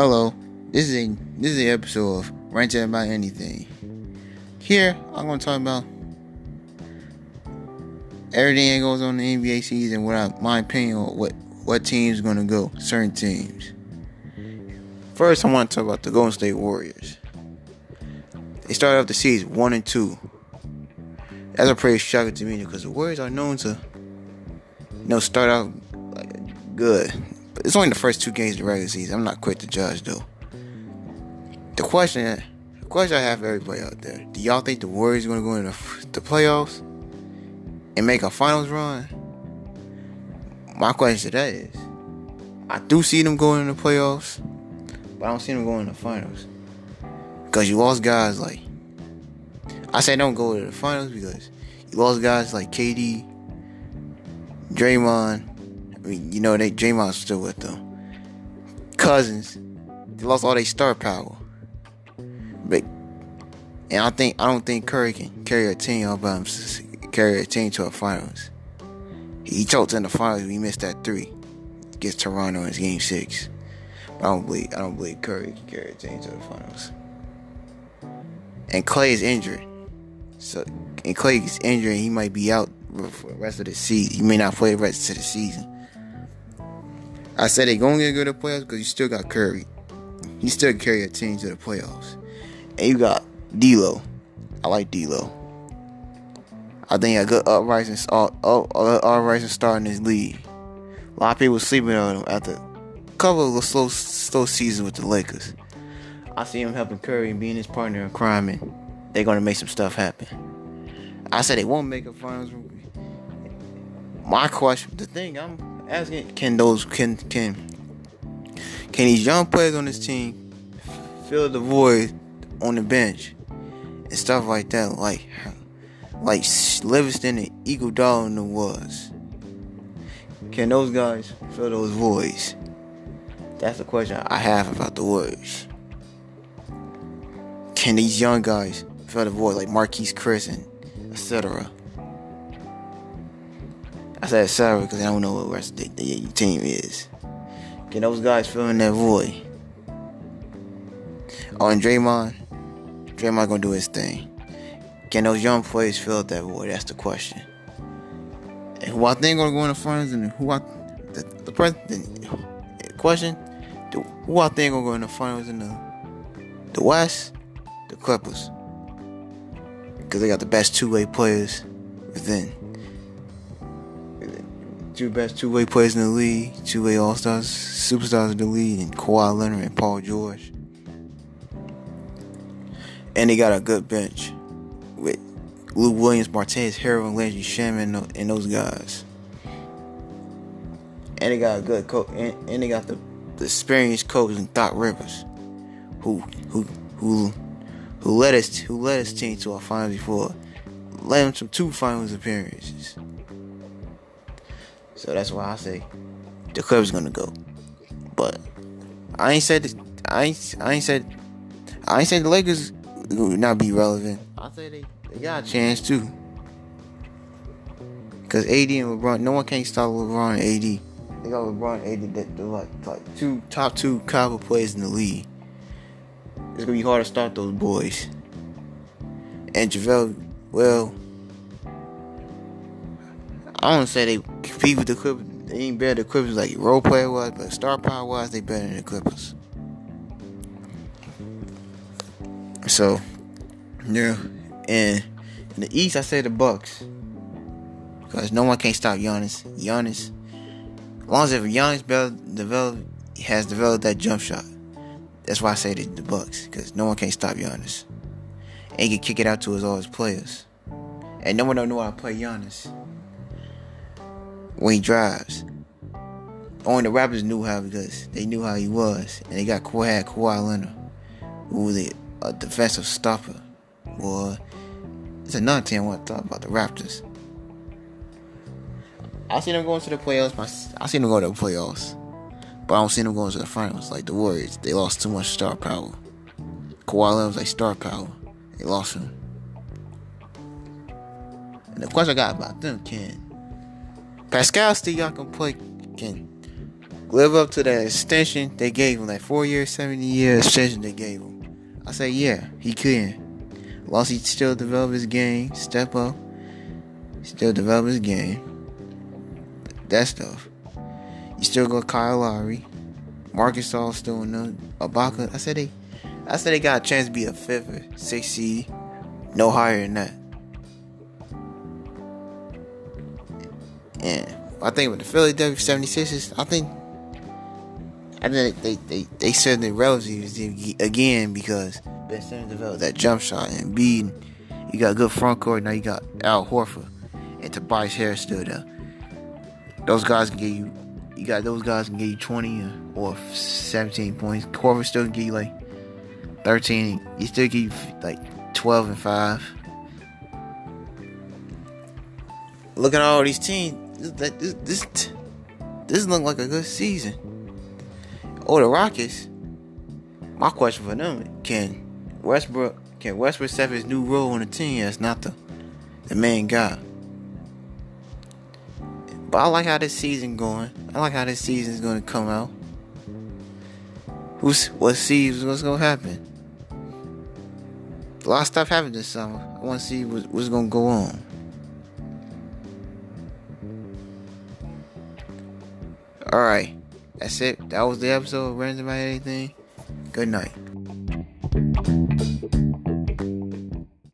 Hello, this is a this is an episode of Ranting About Anything. Here, I'm gonna talk about everything that goes on in the NBA season. What I, my opinion on what what teams gonna go, certain teams. First, I want to talk about the Golden State Warriors. They started off the season one and two. That's a pretty shocking to me because the Warriors are known to, you know, start out like good it's only the first two games of the regular season. I'm not quick to judge though. The question, the question I have for everybody out there: Do y'all think the Warriors are going to go into the playoffs and make a finals run? My question to that is: I do see them going in the playoffs, but I don't see them going in the finals because you lost guys like. I say don't go to the finals because you lost guys like KD, Draymond, you know, they Draymond's still with them. Cousins, they lost all their star power. But and I think I don't think Curry can carry a team up um, carry a team to a finals. He choked in the finals. He missed that three against Toronto in game six. But I don't believe I don't believe Curry can carry a team to the finals. And Clay is injured, so and Clay's injured. He might be out for the rest of the season. He may not play the rest of the season. I said they gonna get good at playoffs because you still got Curry. He still carry a team to the playoffs. And you got D'Lo. I like D'Lo. I think a good uprising, up, up, uprising star in this league. A lot of people sleeping on him after a couple of slow, slow seasons with the Lakers. I see him helping Curry and being his partner in crime, and they're gonna make some stuff happen. I said they won't make a finals. My question, the thing I'm asking can those can can can these young players on this team fill the void on the bench and stuff like that, like like Livingston and Iguodala was. Can those guys fill those voids? That's the question I have about the Warriors. Can these young guys fill the void like Marquese Chriss and etc. I said sorry because I don't know what rest of the, team is. Can those guys fill in that void? Oh, and Draymond, Draymond gonna do his thing. Can those young players fill that void? That's the question. And who I think gonna go in the finals and who I the the, the question, the, who I think gonna go in the finals in the the West, the Clippers, because they got the best two way players within two best two way players in the league, two way all stars, superstars in the league, and Kawhi Leonard and Paul George. And they got a good bench with Lou Williams, Montrezl Harrell, Landry Shamet, and those guys. And they got a good coach, and, and they got the, the experienced coach in Doc Rivers, who who who who led us who led his team to a finals before, led him to two finals appearances. So that's why I say the Clippers gonna go. But I ain't said I ain't I ain't said I ain't said the Lakers would not be relevant. I say they, they got a chance too. Cause AD and LeBron, no one can't stop LeBron and AD. They got LeBron and AD that they're like like two top two caliber players in the league. It's gonna be hard to stop those boys. And JaVale, well, I don't say they compete with the Clippers. They ain't better than the Clippers like role player wise, but star power wise, they better than the Clippers. So, yeah, and in the East, I say the Bucks because no one can stop Giannis. Giannis, as long as if Giannis develop, has developed that jump shot, that's why I say the, the Bucks because no one can stop Giannis. And he can kick it out to his all his players, and no one don't know how to play Giannis when he drives. Only the Raptors knew how because they knew how he was, and they got Kawhi, Kawhi Leonard, who was a, defensive stopper. Boy, it's another thing I want to talk about the Raptors. I see them going to the playoffs. I see them go to the playoffs, but I don't see them going to the finals like the Warriors. They lost too much star power. Kawhi Leonard was like star power. They lost him. And the question I got about them, Ken, Pascal still y'all can play can live up to that extension they gave him, that four year, 70 year extension they gave him. I say, yeah, he can. Once he still develop his game, step up, still develop his game. That stuff. You still got Kyle Lowry, Marc Gasol still in them. Ibaka. I said they, I said they got a chance to be a fifth or sixth seed, no higher than that. And I think with the Philadelphia 76ers, I think I think they they, they said the relatives again because Ben Simmons developed that jump shot and B you got good front court, now you got Al Horford and Tobias Harris still there. Those guys can get you you got those guys can get you 20 or 17 points. Horford still can get you like 13. He still get you like 12 and 5. Look at all these teams, this this this, look like a good season. Oh, the Rockets. My question for them: Can Westbrook can Westbrook set his new role on the team as not the the main guy? But I like how this season going. I like how this season is going to come out. Who's what sees what's going to happen? A lot of stuff happened this summer. I want to see what, what's going to go on. All right. That's it. That was the episode Ranting About Anything. Good night.